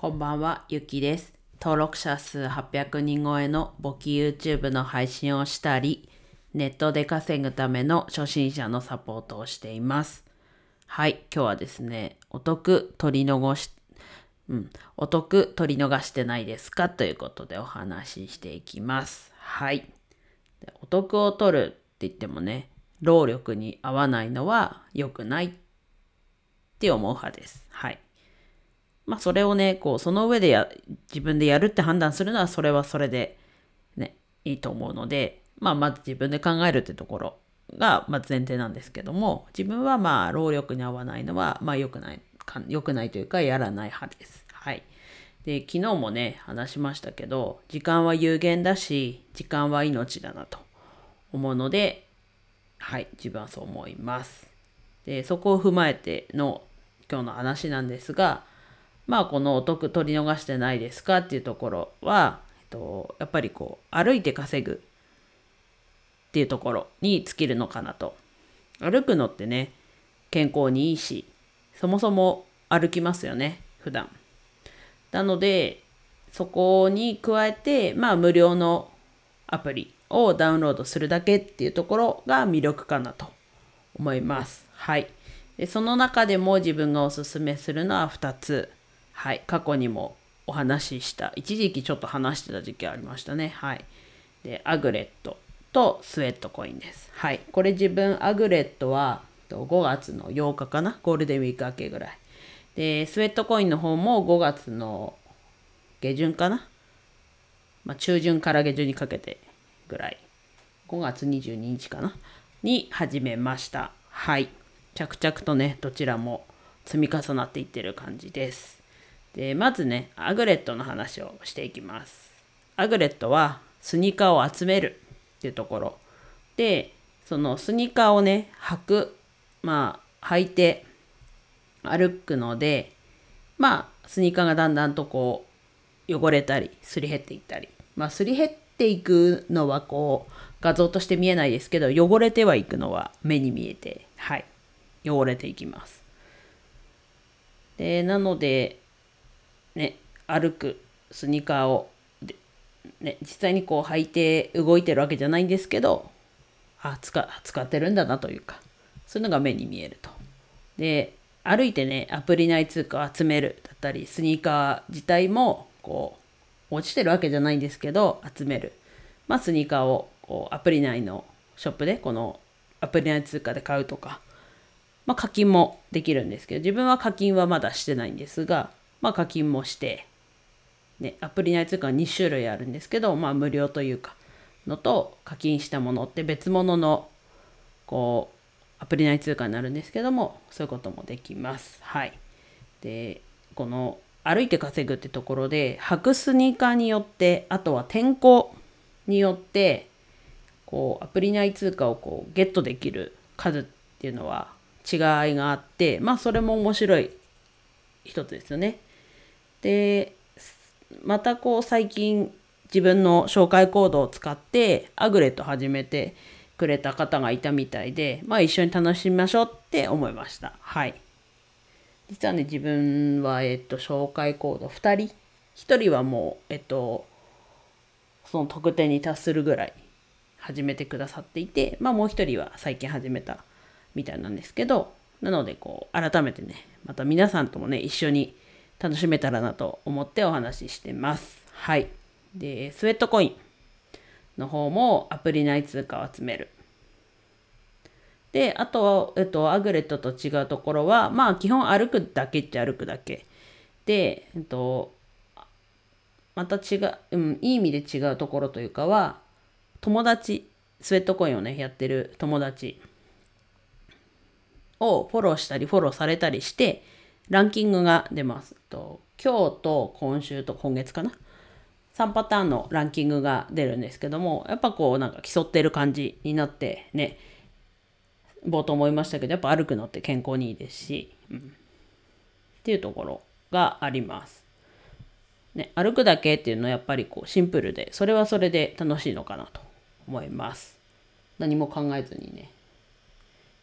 こんばんは、ゆきです。登録者数800人超えの簿記 YouTube の配信をしたり、ネットで稼ぐための初心者のサポートをしています。はい、今日はですね、お得取り逃し、うん、お得取り逃してないですかということでお話ししていきます。はい。お得を取るって言ってもね、労力に合わないのは良くないって思う派です。はい。まあそれをね、こう、その上でや、自分でやるって判断するのはそれはそれでね、いいと思うので、まあまず自分で考えるってところが、ま前提なんですけども、自分はまあ労力に合わないのは、まあ良くない、良くないというかやらない派です。はい。で、昨日もね、話しましたけど、時間は有限だし、時間は命だなと思うので、はい、自分はそう思います。で、そこを踏まえての今日の話なんですが、まあこのお得取り逃してないですかっていうところは、えっと、やっぱりこう歩いて稼ぐっていうところに尽きるのかなと。歩くのってね、健康にいいし、そもそも歩きますよね、普段。なので、そこに加えて、まあ無料のアプリをダウンロードするだけっていうところが魅力かなと思います。はい。でその中でも自分がおすすめするのは2つ。はい。過去にもお話しした。一時期ちょっと話してた時期ありましたね。はい。で、アグレットとスウェットコインです。はい。これ自分、アグレットは5月の8日かな？ゴールデンウィーク明けぐらい。で、スウェットコインの方も5月の下旬かな？まあ、中旬から下旬にかけてぐらい。5月22日かな？に始めました。はい。着々とね、どちらも積み重なっていってる感じです。で、まずね、アグレットの話をしていきます。アグレットはスニーカーを集めるっていうところ。で、そのスニーカーをね、履く、まあ、履いて歩くので、まあ、スニーカーがだんだんとこう、汚れたり、すり減っていったり。まあ、すり減っていくのはこう、画像として見えないですけど、汚れてはいくのは目に見えて、はい、汚れていきます。で、なので、ね、歩くスニーカーを、ね、実際にこう履いて動いてるわけじゃないんですけど、あ、使使ってるんだなというか、そういうのが目に見えると。で、歩いてね、アプリ内通貨を集めるだったり、スニーカー自体も、こう、落ちてるわけじゃないんですけど、集める。まあ、スニーカーをこうアプリ内のショップで、このアプリ内通貨で買うとか、まあ、課金もできるんですけど、自分は課金はまだしてないんですが、まあ、課金もして、ね、アプリ内通貨は2種類あるんですけど、まあ、無料というか、のと課金したものって別物の、こう、アプリ内通貨になるんですけども、そういうこともできます。はい。で、この歩いて稼ぐってところで、履くスニーカーによって、あとは天候によって、こう、アプリ内通貨をこう、ゲットできる数っていうのは違いがあって、まあ、それも面白い一つですよね。で、またこう、最近自分の紹介コードを使って、アグレット始めて、くれた方がいたみたいで、まあ一緒に楽しみましょうって思いました。はい。実はね、自分は、えっと、紹介コード2人。1人はもう、えっと、その特典に達するぐらい始めてくださっていて、まあもう1人は最近始めたみたいなんですけど、なので、こう、改めてね、また皆さんともね、一緒に楽しめたらなと思ってお話ししてます。はい。で、スウェットコイン。の方もアプリ内通貨を集める。で、あと、えっと、アグレットと違うところは、まあ、基本歩くだけっちゃ歩くだけ。で、えっと、また違う、うん、いい意味で違うところというかは、友達、スウェットコインをね、やってる友達をフォローしたり、フォローされたりして、ランキングが出ます。と今日と今週と今月かな。3パターンのランキングが出るんですけども、やっぱこうなんか競ってる感じになってね、冒頭も言いましたけど、やっぱ歩くのって健康にいいですし、うん、っていうところがあります。ね、歩くだけっていうのはやっぱりこうシンプルで、それはそれで楽しいのかなと思います。何も考えずにね。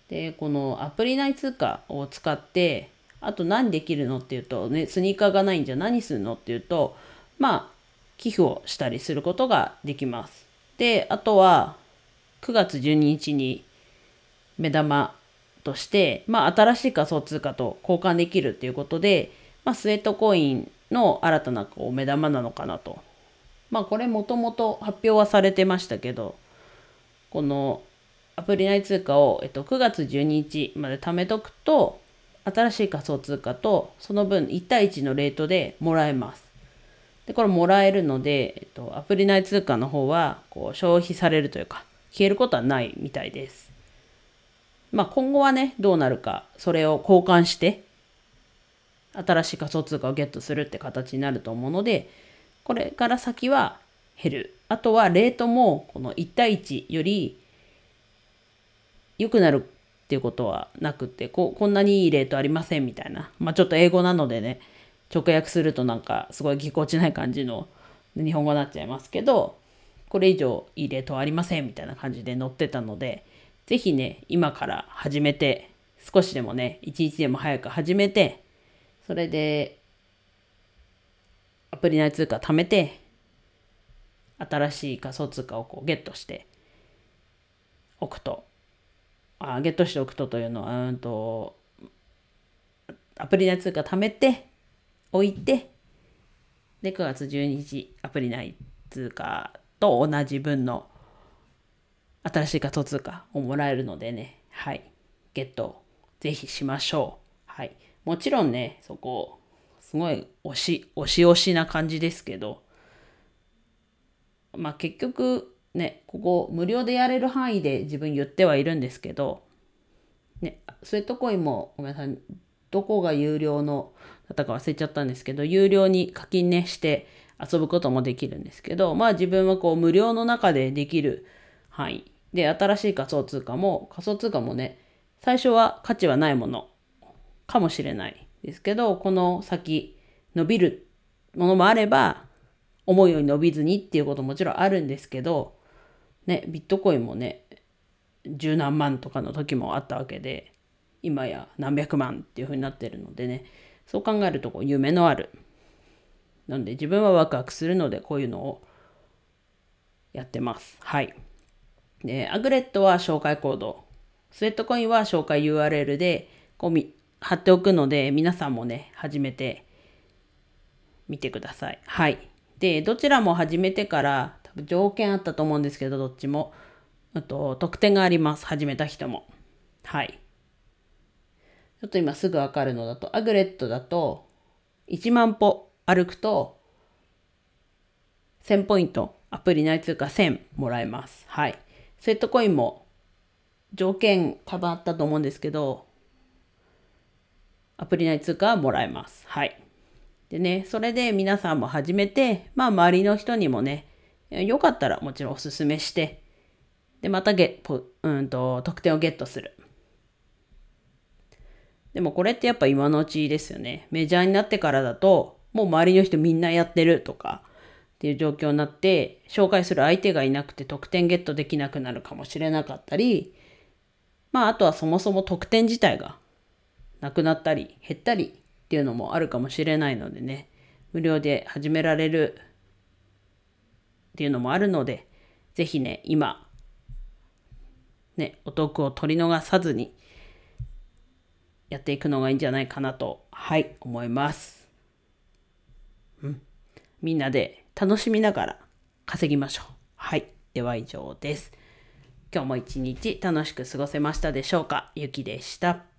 で、このアプリ内通貨を使ってあと何できるのっていうとねスニーカーがないんじゃ何するのっていうとまあ寄付をしたりすることができます。であとは9月12日に目玉として、まあ、新しい仮想通貨と交換できるっていうことで、まあ、スウェットコインの新たなこう目玉なのかなと。まあこれもともと発表はされてましたけどこのアプリ内通貨を、えっと、9月12日まで貯めとくと新しい仮想通貨とその分1対1のレートでもらえます。でこれもらえるので、えっと、アプリ内通貨の方はこう消費されるというか消えることはないみたいです。まあ今後はね、どうなるか、それを交換して、新しい仮想通貨をゲットするって形になると思うので、これから先は減る。あとはレートもこの1対1より良くなるっていうことはなくてここんなにいいレートありませんみたいな。まあちょっと英語なのでね、直訳するとなんかすごいぎこちない感じの日本語になっちゃいますけど、これ以上いいレートはありませんみたいな感じで載ってたので、ぜひね、今から始めて、少しでもね、一日でも早く始めて、それで、アプリ内通貨貯めて、新しい仮想通貨をこうゲットしておくと、あゲットしておくとというのは、うんと、アプリ内通貨貯めて、置いて、で、9月12日、アプリ内通貨と同じ分の新しい仮想通貨をもらえるのでね、はい、ゲットぜひしましょう。はい。もちろんね、そこ、すごい押し、押し押しな感じですけど、まあ結局ね、ここ無料でやれる範囲で自分言ってはいるんですけど、ね、スウェットコインもごめんなさい、どこが有料のだったか忘れちゃったんですけど、有料に課金ねして遊ぶこともできるんですけど、まあ自分はこう無料の中でできる範囲。で、新しい仮想通貨も、仮想通貨もね、最初は価値はないものかもしれないですけど、この先伸びるものもあれば、思うように伸びずにっていうことももちろんあるんですけど、ね、ビットコインもね、十何万とかの時もあったわけで、今や何百万っていう風になってるのでね、そう考えるとこう夢のあるなので自分はワクワクするのでこういうのをやってます。はい。で、アグレットは紹介コード。スウェットコインは紹介 URL でこう貼っておくので皆さんもね、始めてみてください。はい。で、どちらも始めてから多分条件あったと思うんですけど、どっちも。あと、特典があります。始めた人も。はい。ちょっと今すぐわかるのだと、アグレットだと1万歩歩くと、1000ポイント、アプリ内通貨1000もらえます。はい。セットコインも条件変わったと思うんですけど、アプリ内通貨はもらえます。はい。でね、それで皆さんも始めて、まあ周りの人にもね、よかったらもちろんおすすめして、で、またゲうんと、得点をゲットする。でもこれってやっぱ今のうちですよね。メジャーになってからだと、もう周りの人みんなやってるとかっていう状況になって紹介する相手がいなくて得点ゲットできなくなるかもしれなかったりまああとはそもそも得点自体がなくなったり減ったりっていうのもあるかもしれないのでね無料で始められるっていうのもあるので是非ね今ねお得を取り逃さずにやっていくのがいいんじゃないかなとはい思います。うん、みんなで楽しみながら稼ぎましょう。はい。では以上です。今日も一日楽しく過ごせましたでしょうか？ゆきでした。